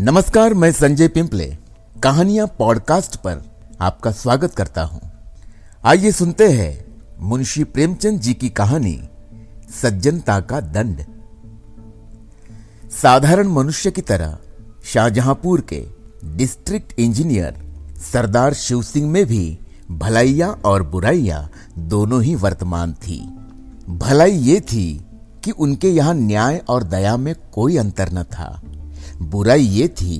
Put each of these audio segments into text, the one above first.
नमस्कार, मैं संजय पिंपले, कहानियाँ पॉडकास्ट पर आपका स्वागत करता हूँ। आइए सुनते हैं मुंशी प्रेमचंद जी की कहानी, सज्जनता का दंड। साधारण मनुष्य की तरह, शाहजहांपुर के डिस्ट्रिक्ट इंजीनियर सरदार शिव सिंह में भी भलाइया और बुराइया दोनों ही वर्तमान थी। भलाई ये थी कि उनके यहाँ न्याय और दया में कोई अंतर न था। बुराई ये थी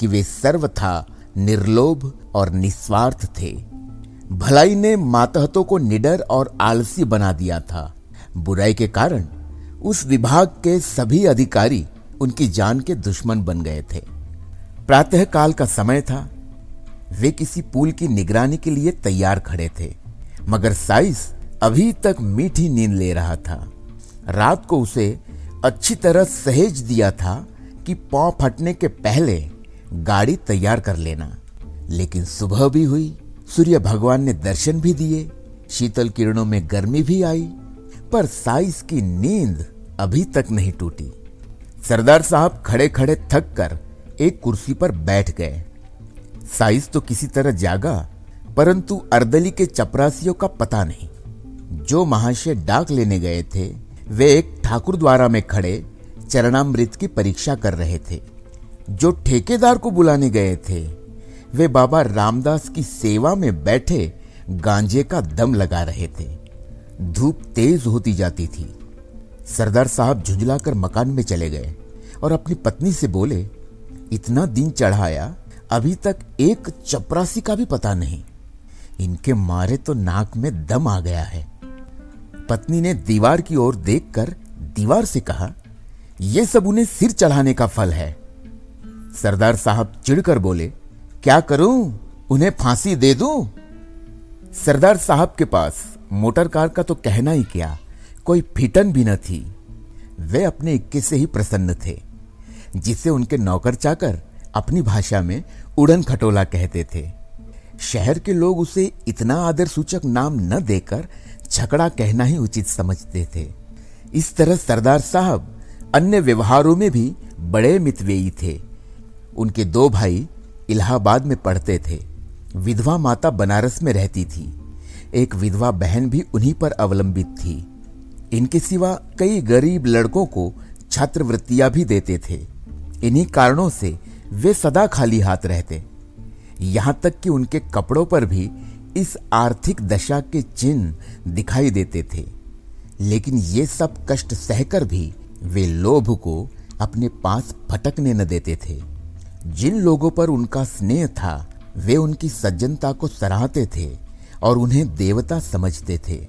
कि वे सर्वथा निर्लोभ और निस्वार्थ थे। भलाई ने मातहतों को निडर और आलसी बना दिया था। बुराई के कारण उस विभाग के सभी अधिकारी उनकी जान के दुश्मन बन गए थे। प्रातः काल का समय था। वे किसी पुल की निगरानी के लिए तैयार खड़े थे, मगर साइस अभी तक मीठी नींद ले रहा था। रात को उसे अच्छी तरह सहेज दिया था कि पाँव फटने के पहले गाड़ी तैयार कर लेना। लेकिन सुबह भी हुई, सूर्य भगवान ने दर्शन भी दिए, शीतल किरणों में गर्मी भी आई, पर साइस की नींद अभी तक नहीं टूटी। सरदार साहब खड़े खड़े थक कर एक कुर्सी पर बैठ गए। साइस तो किसी तरह जागा, परंतु अर्दली के चपरासियों का पता नहीं। जो महाशय डाक लेने गए थे, वे एक ठाकुर द्वारा में खड़े चरणामृत की परीक्षा कर रहे थे। जो ठेकेदार को बुलाने गए थे, वे बाबा रामदास की सेवा में बैठे गांजे का दम लगा रहे थे। धूप तेज होती जाती थी। सरदार साहब झुंझलाकर मकान में चले गए और अपनी पत्नी से बोले, इतना दिन चढ़ाया, अभी तक एक चपरासी का भी पता नहीं। इनके मारे तो नाक में दम आ गया है। पत्नी ने दीवार की ओर देखकर दीवार से कहा यह सब उन्हें सिर चढ़ाने का फल है। सरदार साहब चिढ़कर बोले, क्या करूँ? उन्हें फांसी दे दूँ? सरदार साहब के पास मोटर कार का तो कहना ही क्या, कोई फिटन भी न थी। वे अपने इक्के से ही प्रसन्न थे जिसे उनके नौकर चाकर अपनी भाषा में उड़न खटोला कहते थे। शहर के लोग उसे इतना आदर सूचक नाम न देकर छकड़ा कहना ही उचित समझते थे। इस तरह सरदार साहब अन्य व्यवहारों में भी बड़े मितवेयी थे। उनके दो भाई इलाहाबाद में पढ़ते थे। विधवा माता बनारस में रहती थी। एक विधवा बहन भी उन्हीं पर अवलंबित थी। इनके सिवा कई गरीब लड़कों को छात्रवृत्तियाँ भी देते थे। इन्हीं कारणों से वे सदा खाली हाथ रहते। यहाँ तक कि उनके कपड़ों पर भी इस आर्थिक दशा के चिन्ह दिखाई देते थे। लेकिन ये सब कष्ट सहकर भी वे लोभ को अपने पास फटकने न देते थे। जिन लोगों पर उनका स्नेह था, वे उनकी सज्जनता को सराहते थे और उन्हें देवता समझते थे।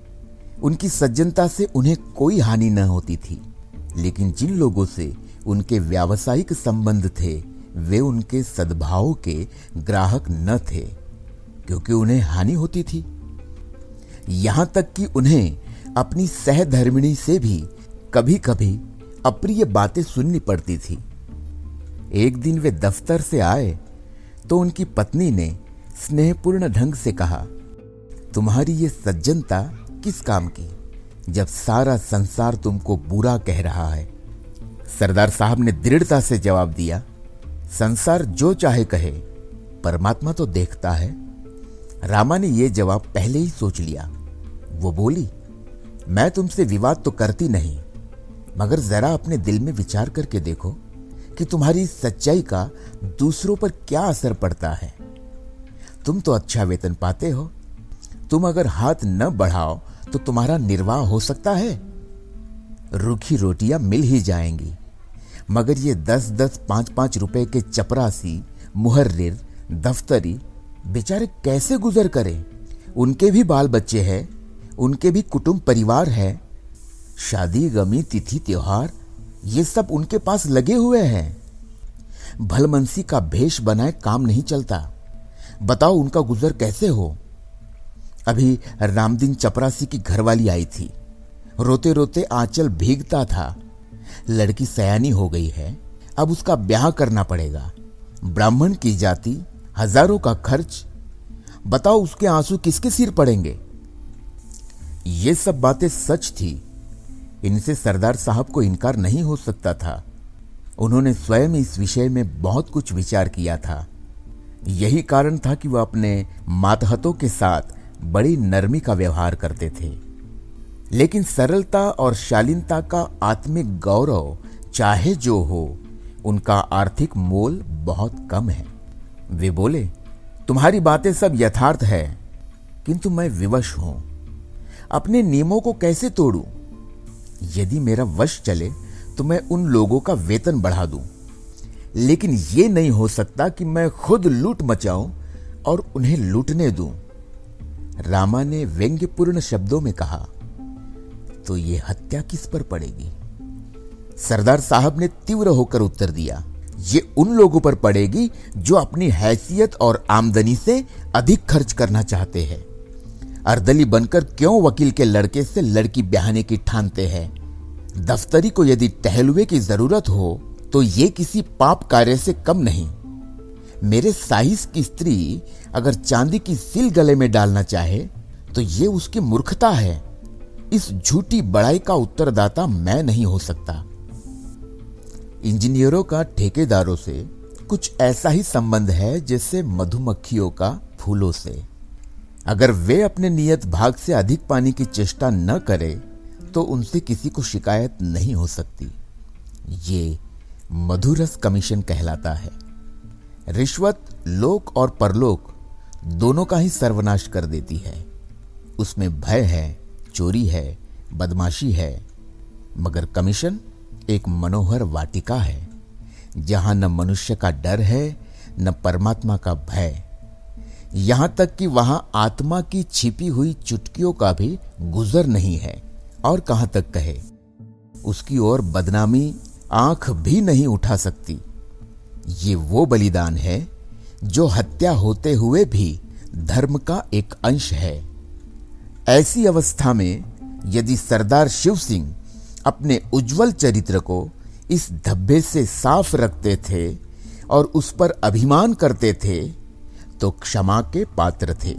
उनकी सज्जनता से उन्हें कोई हानि न होती थी, लेकिन जिन लोगों से उनके व्यावसायिक संबंध थे, वे उनके सद्भाव के ग्राहक न थे, क्योंकि उन्हें हानि होती थी। यहाँ तक कि उन्हें अपनी सहधर्मिणी से भी कभी कभी अप्रिय बातें सुननी पड़ती थी। एक दिन वे दफ्तर से आए तो उनकी पत्नी ने स्नेहपूर्ण ढंग से कहा, तुम्हारी ये सज्जनता किस काम की, जब सारा संसार तुमको बुरा कह रहा है? सरदार साहब ने दृढ़ता से जवाब दिया, संसार जो चाहे कहे, परमात्मा तो देखता है। रामा ने यह जवाब पहले ही सोच लिया। वो बोली, मैं तुमसे विवाद तो करती नहीं मगर जरा अपने दिल में विचार करके देखो कि तुम्हारी सच्चाई का दूसरों पर क्या असर पड़ता है। तुम तो अच्छा वेतन पाते हो। तुम अगर हाथ न बढ़ाओ तो तुम्हारा निर्वाह हो सकता है। रूखी रोटियाँ मिल ही जाएँगी। मगर ये दस दस पाँच पाँच रुपए के चपरासी, मुहर्रिर, दफ्तरी, बेचारे कैसे गुजर करें? उनके भी बाल बच्चे हैं, उनके भी कुटुंब परिवार है। शादी गमी तिथि त्योहार, ये सब उनके पास लगे हुए हैं। भलमनसी का भेष बनाए काम नहीं चलता। बताओ उनका गुजर कैसे हो? अभी रामदीन चपरासी की घरवाली आई थी। रोते रोते आंचल भीगता था। लड़की सयानी हो गई है। अब उसका ब्याह करना पड़ेगा। ब्राह्मण की जाति, हज़ारों का खर्च। बताओ उसके आँसू किसके सिर पड़ेंगे? ये सब बातें सच थी। इनसे सरदार साहब को इनकार नहीं हो सकता था। उन्होंने स्वयं इस विषय में बहुत कुछ विचार किया था। यही कारण था कि वह अपने मातहतों के साथ बड़ी नरमी का व्यवहार करते थे। लेकिन सरलता और शालीनता का आत्मिक गौरव, चाहे जो हो, उनका आर्थिक मोल बहुत कम है। वे बोले, तुम्हारी बातें सब यथार्थ है, किंतु मैं विवश हूँ। अपने नियमों को कैसे तोड़ूं? यदि मेरा वश चले तो मैं उन लोगों का वेतन बढ़ा दूँ। लेकिन यह नहीं हो सकता कि मैं खुद लूट मचाऊं और उन्हें लूटने दूँ। रामा ने व्यंग्यपूर्ण शब्दों में कहा तो ये हत्या किस पर पड़ेगी? सरदार साहब ने तीव्र होकर उत्तर दिया, ये उन लोगों पर पड़ेगी जो अपनी हैसियत और आमदनी से अधिक खर्च करना चाहते हैं। अर्दली बनकर क्यों वकील के लड़के से लड़की ब्याहने की ठानते हैं? दफ्तरी को यदि टहलुए की ज़रूरत हो तो ये किसी पाप कार्य से कम नहीं। मेरे साइज़ की स्त्री अगर चांदी की सिल गले में डालना चाहे तो ये उसकी मूर्खता है। इस झूठी बड़ाई का उत्तरदाता मैं नहीं हो सकता। इंजीनियरों का ठेकेदारों से कुछ ऐसा ही संबंध है, जैसे मधुमक्खियों का फूलों से। अगर वे अपने नियत भाग से अधिक पाने की चेष्टा न करें तो उनसे किसी को शिकायत नहीं हो सकती। ये मधुरस कमीशन कहलाता है। रिश्वत, लोक और परलोक दोनों का ही सर्वनाश कर देती है। उसमें भय है, चोरी है, बदमाशी है, मगर कमीशन एक मनोहर वाटिका है, जहाँ न मनुष्य का डर है, न परमात्मा का भय। यहाँ तक कि वहाँ आत्मा की छिपी हुई चुटकियों का भी गुजर नहीं है। और कहाँ तक कहे? उसकी ओर बदनामी आँख भी नहीं उठा सकती। ये वो बलिदान है जो हत्या होते हुए भी धर्म का एक अंश है। ऐसी अवस्था में यदि सरदार शिव सिंह अपने उज्जवल चरित्र को इस धब्बे से साफ़ रखते थे और उस पर अभिमान करते थे तो क्षमा के पात्र थे।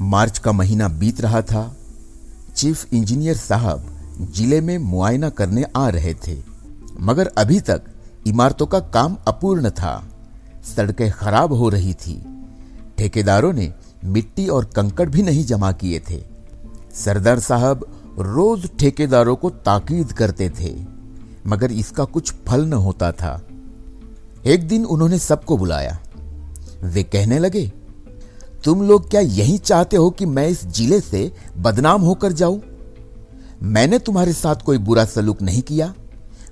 मार्च का महीना बीत रहा था। चीफ इंजीनियर साहब ज़िले में मुआयना करने आ रहे थे। मगर अभी तक इमारतों का काम अपूर्ण था। सड़कें खराब हो रही थी। ठेकेदारों ने मिट्टी और कंकड़ भी नहीं जमा किए थे। सरदार साहब रोज ठेकेदारों को ताकीद करते थे। मगर इसका कुछ फल न होता था। एक दिन उन्होंने सबको बुलाया। वे कहने लगे, तुम लोग क्या यही चाहते हो कि मैं इस ज़िले से बदनाम होकर जाऊँ? मैंने तुम्हारे साथ कोई बुरा सलूक नहीं किया।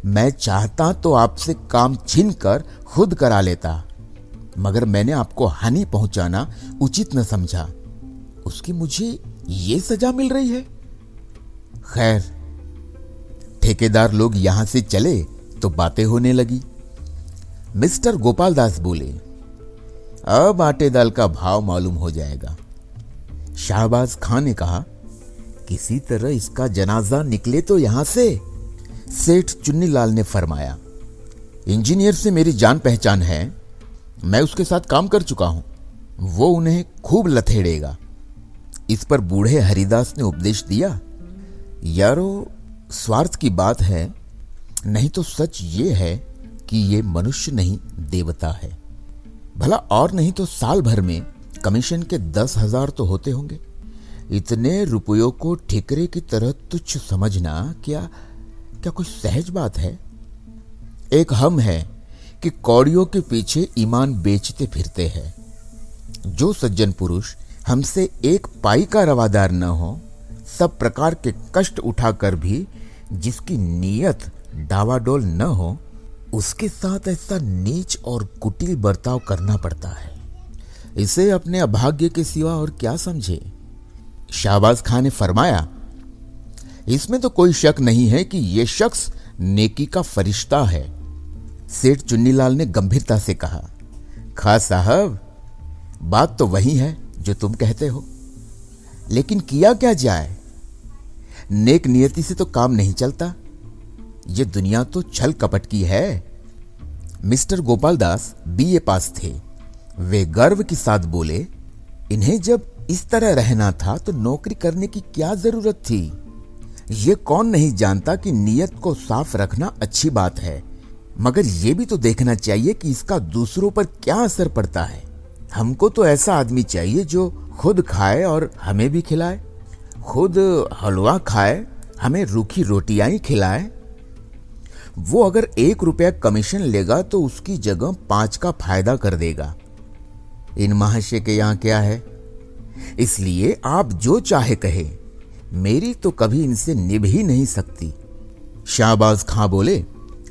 मैं चाहता तो आपसे काम छीन कर खुद करा लेता, मगर मैंने आपको हानि पहुंचाना उचित न समझा। उसकी मुझे ये सजा मिल रही है। खैर, ठेकेदार लोग यहाँ से चले तो बातें होने लगी। मिस्टर गोपाल दास बोले अब आटे दाल का भाव मालूम हो जाएगा। शाहबाज खान ने कहा, किसी तरह इसका जनाजा निकले तो यहाँ से? सेठ चुन्नीलाल ने फरमाया, इंजीनियर से मेरी जान पहचान है। मैं उसके साथ काम कर चुका हूँ। वो उन्हें खूब लथेड़ेगा। इस पर बूढ़े हरिदास ने उपदेश दिया, यारो, स्वार्थ की बात है। नहीं तो सच ये है कि ये मनुष्य नहीं, देवता है। भला और नहीं तो साल भर में कमीशन के दस हज़ार तो होते होंगे। इतने रुपयों को ठिकरे की तरह तुच्छ समझना क्या क्या कोई सहज बात है? एक हम है कि कौड़ियों के पीछे ईमान बेचते फिरते हैं। जो सज्जन पुरुष हमसे एक पाई का रवादार न हो, सब प्रकार के कष्ट उठाकर भी जिसकी नीयत डावाडोल न हो उसके साथ ऐसा नीच और कुटिल बर्ताव करना पड़ता है। इसे अपने अभाग्य के सिवा और क्या समझे? शाहबाज खान ने फरमाया, इसमें तो कोई शक नहीं है कि यह शख्स नेकी का फरिश्ता है। सेठ चुन्नीलाल ने गंभीरता से कहा खास साहब, बात तो वही है जो तुम कहते हो, लेकिन किया क्या जाए? नेक नियति से तो काम नहीं चलता। ये दुनिया तो छल कपट की है। Mister Gopal Das BA pass थे। वे गर्व के साथ बोले, इन्हें जब इस तरह रहना था तो नौकरी करने की क्या ज़रूरत थी? ये कौन नहीं जानता कि नियत को साफ़ रखना अच्छी बात है। मगर ये भी तो देखना चाहिए कि इसका दूसरों पर क्या असर पड़ता है। हमको तो ऐसा आदमी चाहिए जो खुद खाए और हमें भी खिलाए। खुद हलवा खाए, हमें रूखी रोटियाँ ही खिलाए वो अगर एक रुपया कमीशन लेगा तो उसकी जगह पाँच का फ़ायदा कर देगा। इन महाशय के यहाँ क्या है? इसलिए आप जो चाहे कहे, मेरी तो कभी इनसे निभ ही नहीं सकती। शाहबाज खां बोले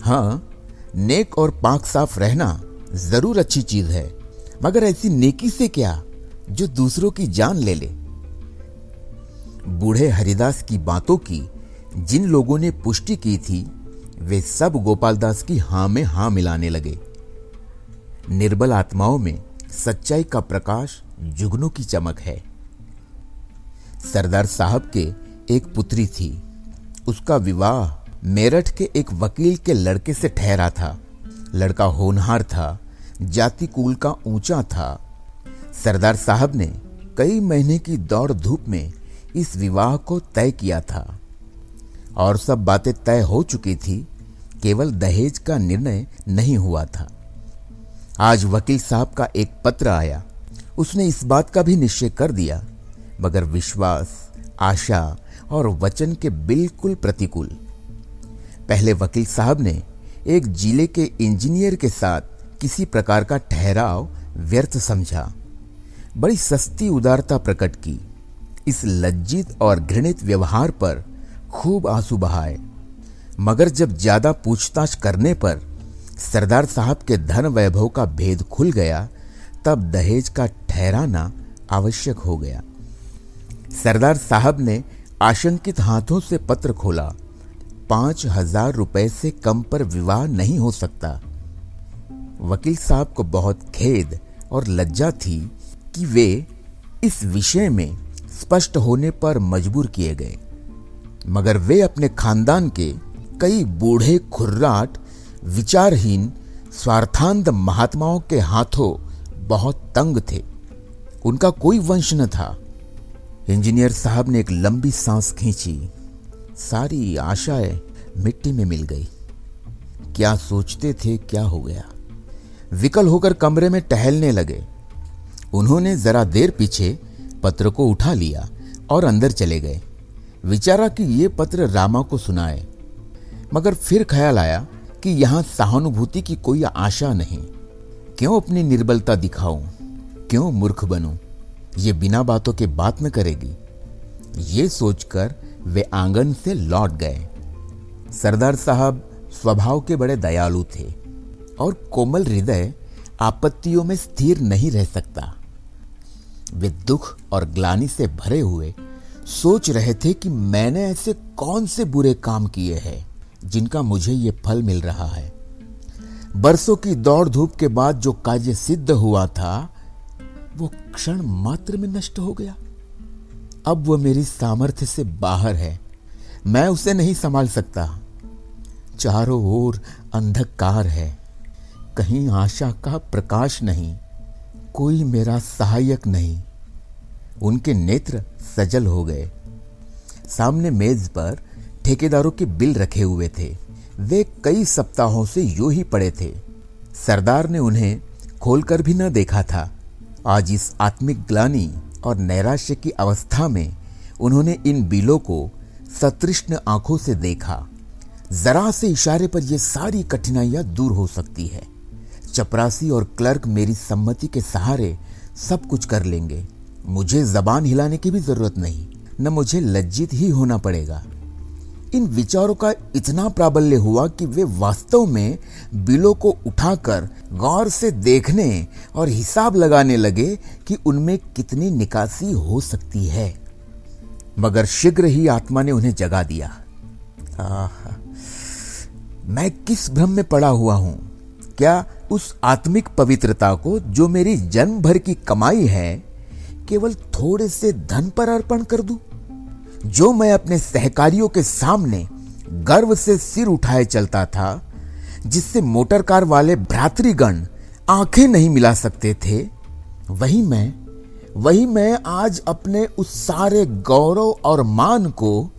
हाँ नेक और पाक साफ़ रहना ज़रूर अच्छी चीज़ है, मगर ऐसी नेकी से क्या जो दूसरों की जान ले ले? बूढ़े हरिदास की बातों की जिन लोगों ने पुष्टि की थी वे सब गोपालदास की हाँ में हाँ मिलाने लगे। निर्बल आत्माओं में सच्चाई का प्रकाश जुगनों की चमक है। सरदार साहब के एक पुत्री थी। उसका विवाह मेरठ के एक वकील के लड़के से ठहरा था। लड़का होनहार था, जाति कुल का ऊँचा था। सरदार साहब ने कई महीने की दौड़ धूप में इस विवाह को तय किया था। और सब बातें तय हो चुकी थी, केवल दहेज का निर्णय नहीं हुआ था। आज वकील साहब का एक पत्र आया। उसने इस बात का भी निश्चय कर दिया, मगर विश्वास, आशा और वचन के बिल्कुल प्रतिकूल। पहले वकील साहब ने एक ज़िले के इंजीनियर के साथ किसी प्रकार का ठहराव व्यर्थ समझा। बड़ी सस्ती उदारता प्रकट की। इस लज्जित और घृणित व्यवहार पर खूब आँसू बहाए। मगर जब ज़्यादा पूछताछ करने पर सरदार साहब के धन वैभव का भेद खुल गया, तब दहेज का ठहराना आवश्यक हो गया। सरदार साहब ने आशंकित हाथों से पत्र खोला। पाँच हज़ार रुपए से कम पर विवाह नहीं हो सकता। वकील साहब को बहुत खेद और लज्जा थी कि वे इस विषय में स्पष्ट होने पर मजबूर किए गए। मगर वे अपने खानदान के कई बूढ़े खुर्राट, विचारहीन, स्वार्थांत महात्माओं के हाथों बहुत तंग थे। उनका कोई वंश न था। इंजीनियर साहब ने एक लंबी सांस खींची। सारी आशाएँ मिट्टी में मिल गई। क्या सोचते थे, क्या हो गया? विकल होकर कमरे में टहलने लगे। उन्होंने जरा देर पीछे पत्र को उठा लिया और अंदर चले गए। विचारा कि ये पत्र रामा को सुनाए। मगर फिर ख्याल आया कि यहाँ सहानुभूति की कोई आशा नहीं। क्यों अपनी निर्बलता दिखाऊँ? क्यों मूर्ख बनूं? ये बिना बातों के बात न करेगी। ये सोचकर वे आँगन से लौट गए। सरदार साहब स्वभाव के बड़े दयालु थे और कोमल हृदय आपत्तियों में स्थिर नहीं रह सकता। वे दुख और ग्लानी से भरे हुए सोच रहे थे कि मैंने ऐसे कौन से बुरे काम किए हैं, जिनका मुझे ये फल मिल रहा है। बरसों की दौड़ धूप के बाद जो कार्य सिद्ध हुआ था, वो क्षण मात्र में नष्ट हो गया। अब वो मेरी सामर्थ्य से बाहर है। मैं उसे नहीं संभाल सकता। चारों ओर अंधकार है। कहीं आशा का प्रकाश नहीं। कोई मेरा सहायक नहीं। उनके नेत्र सजल हो गए। सामने मेज पर ठेकेदारों के बिल रखे हुए थे। वे कई सप्ताहों से यूँ ही पड़े थे। सरदार ने उन्हें खोलकर भी न देखा था। आज इस आत्मिक ग्लानी और नैराश्य की अवस्था में उन्होंने इन बिलों को सतृष्ण आँखों से देखा। जरा से इशारे पर यह सारी कठिनाइयाँ दूर हो सकती है। चपरासी और क्लर्क मेरी सम्मति के सहारे सब कुछ कर लेंगे। मुझे जबान हिलाने की भी ज़रूरत नहीं, न मुझे लज्जित ही होना पड़ेगा। इन विचारों का इतना प्राबल्य हुआ कि वे वास्तव में बिलों को उठाकर गौर से देखने और हिसाब लगाने लगे कि उनमें कितनी निकासी हो सकती है। मगर शीघ्र ही आत्मा ने उन्हें जगा दिया। मैं किस भ्रम में पड़ा हुआ हूँ? क्या उस आत्मिक पवित्रता को जो मेरी जन्म भर की कमाई है केवल थोड़े से धन पर अर्पण कर दूँ? जो मैं अपने सहकारियों के सामने गर्व से सिर उठाए चलता था, जिससे मोटर कार वाले भ्रातृगण आँखें नहीं मिला सकते थे, वही मैं वही मैं आज अपने उस सारे गौरव और मान को,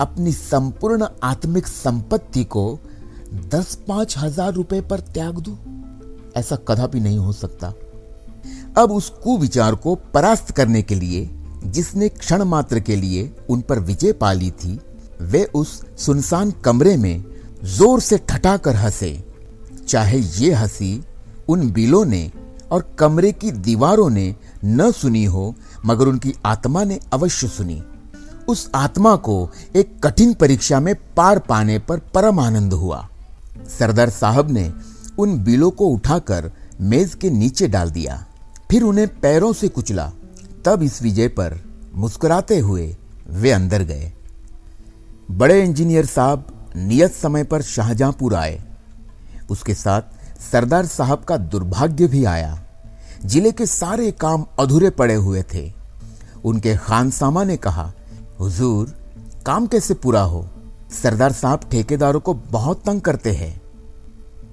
अपनी संपूर्ण आत्मिक संपत्ति को दस पाँच हज़ार रुपए पर त्याग दू? ऐसा कदापि नहीं हो सकता। अब उस कुविचार को परास्त करने के लिए, जिसने क्षण मात्र के लिए उन पर विजय पा ली थी, वे उस सुनसान कमरे में ज़ोर से ठटाकर हंसे। चाहे ये हँसी उन बिलों ने और कमरे की दीवारों ने न सुनी हो, मगर उनकी आत्मा ने अवश्य सुनी। उस आत्मा को एक कठिन परीक्षा में पार पाने पर परम आनंद हुआ। सरदार साहब ने उन बिलों को उठाकर मेज के नीचे डाल दिया। फिर उन्हें पैरों से कुचला। तब इस विजय पर मुस्कुराते हुए वे अंदर गए। बड़े इंजीनियर साहब नियत समय पर शाहजहांपुर आए। उसके साथ सरदार साहब का दुर्भाग्य भी आया। ज़िले के सारे काम अधूरे पड़े हुए थे। उनके खानसामा ने कहा, हुजूर, काम कैसे पूरा हो? सरदार साहब ठेकेदारों को बहुत तंग करते हैं।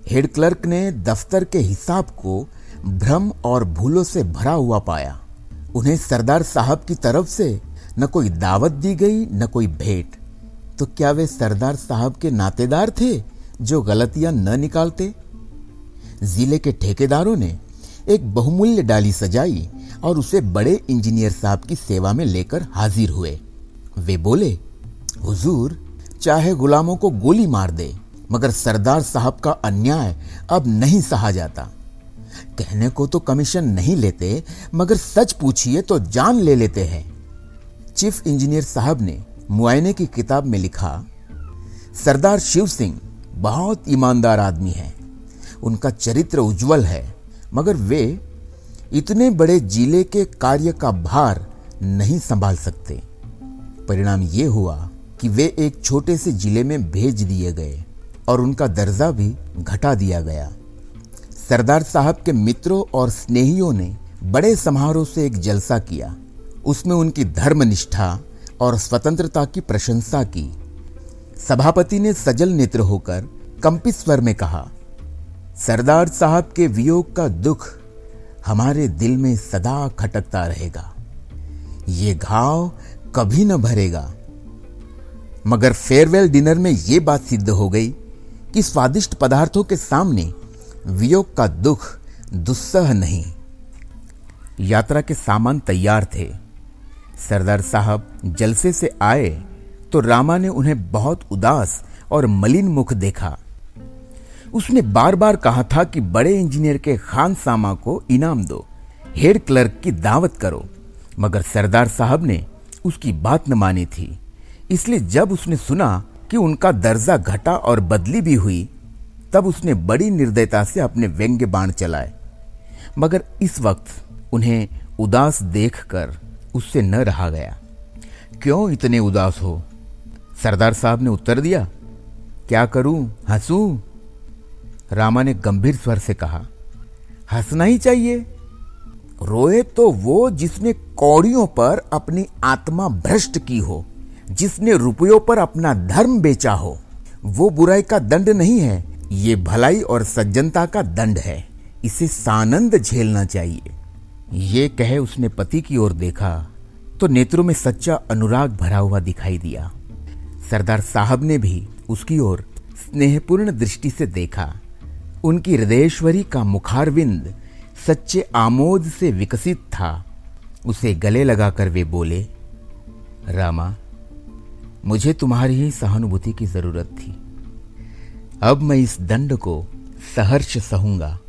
हेड क्लर्क ने दफ्तर के हिसाब को भ्रम और भूलों से भरा हुआ पाया। उन्हें सरदार साहब की तरफ़ से न कोई दावत दी गई, न कोई भेंट। तो क्या वे सरदार साहब के नातेदार थे जो गलतियाँ न निकालते? ज़िले के ठेकेदारों ने एक बहुमूल्य डाली सजाई और उसे बड़े इंजीनियर साहब की सेवा में लेकर हाजिर हुए। वे बोले, हुजूर, चाहे गुलामों को गोली मार दे, मगर सरदार साहब का अन्याय अब नहीं सहा जाता। कहने को तो कमीशन नहीं लेते, मगर सच पूछिए तो जान ले लेते हैं। चीफ इंजीनियर साहब ने मुआयने की किताब में लिखा, सरदार शिव सिंह बहुत ईमानदार आदमी है। उनका चरित्र उज्जवल है, मगर वे इतने बड़े ज़िले के कार्य का भार नहीं संभाल सकते। परिणाम ये हुआ कि वे एक छोटे से ज़िले में भेज दिए गए और उनका दर्जा भी घटा दिया गया। सरदार साहब के मित्रों और स्नेहियों ने बड़े समारोह से एक जलसा किया। उसमें उनकी धर्मनिष्ठा और स्वतंत्रता की प्रशंसा की। सभापति ने सजल नेत्र होकर कंपित स्वर में कहा, सरदार साहब के वियोग का दुख हमारे दिल में सदा खटकता रहेगा। ये घाव कभी न भरेगा। मगर फेयरवेल डिनर में यह बात सिद्ध हो गई कि स्वादिष्ट पदार्थों के सामने वियोग का दुख दुस्सह नहीं। यात्रा के सामान तैयार थे। सरदार साहब जलसे से आए तो रामा ने उन्हें बहुत उदास और मलिन मुख देखा। उसने बार बार कहा था कि बड़े इंजीनियर के खान सामा को इनाम दो, हेड क्लर्क की दावत करो, मगर सरदार साहब ने उसकी बात न मानी थी। इसलिए जब उसने सुना कि उनका दर्जा घटा और बदली भी हुई तब उसने बड़ी निर्दयता से अपने व्यंग्य बाण चलाए। मगर इस वक्त उन्हें उदास देखकर उससे न रहा गया। क्यों इतने उदास हो? सरदार साहब ने उत्तर दिया, क्या करूँ? हंसू? रामा ने गंभीर स्वर से कहा, हंसना ही चाहिए। रोए तो वो जिसने कौड़ियों पर अपनी आत्मा भ्रष्ट की हो, जिसने रुपयों पर अपना धर्म बेचा हो। वो बुराई का दंड नहीं है ये भलाई और सज्जनता का दंड है। इसे सानंद झेलना चाहिए। ये कहे उसने पति की ओर देखा तो नेत्रों में सच्चा अनुराग भरा हुआ दिखाई दिया। सरदार साहब ने भी उसकी ओर स्नेहपूर्ण दृष्टि से देखा। उनकी हृदयेश्वरी का मुखारविंद सच्चे आमोद से विकसित था। उसे गले लगाकर वे बोले, रामा, मुझे तुम्हारी ही सहानुभूति की ज़रूरत थी। अब मैं इस दंड को सहर्ष सहूँगा।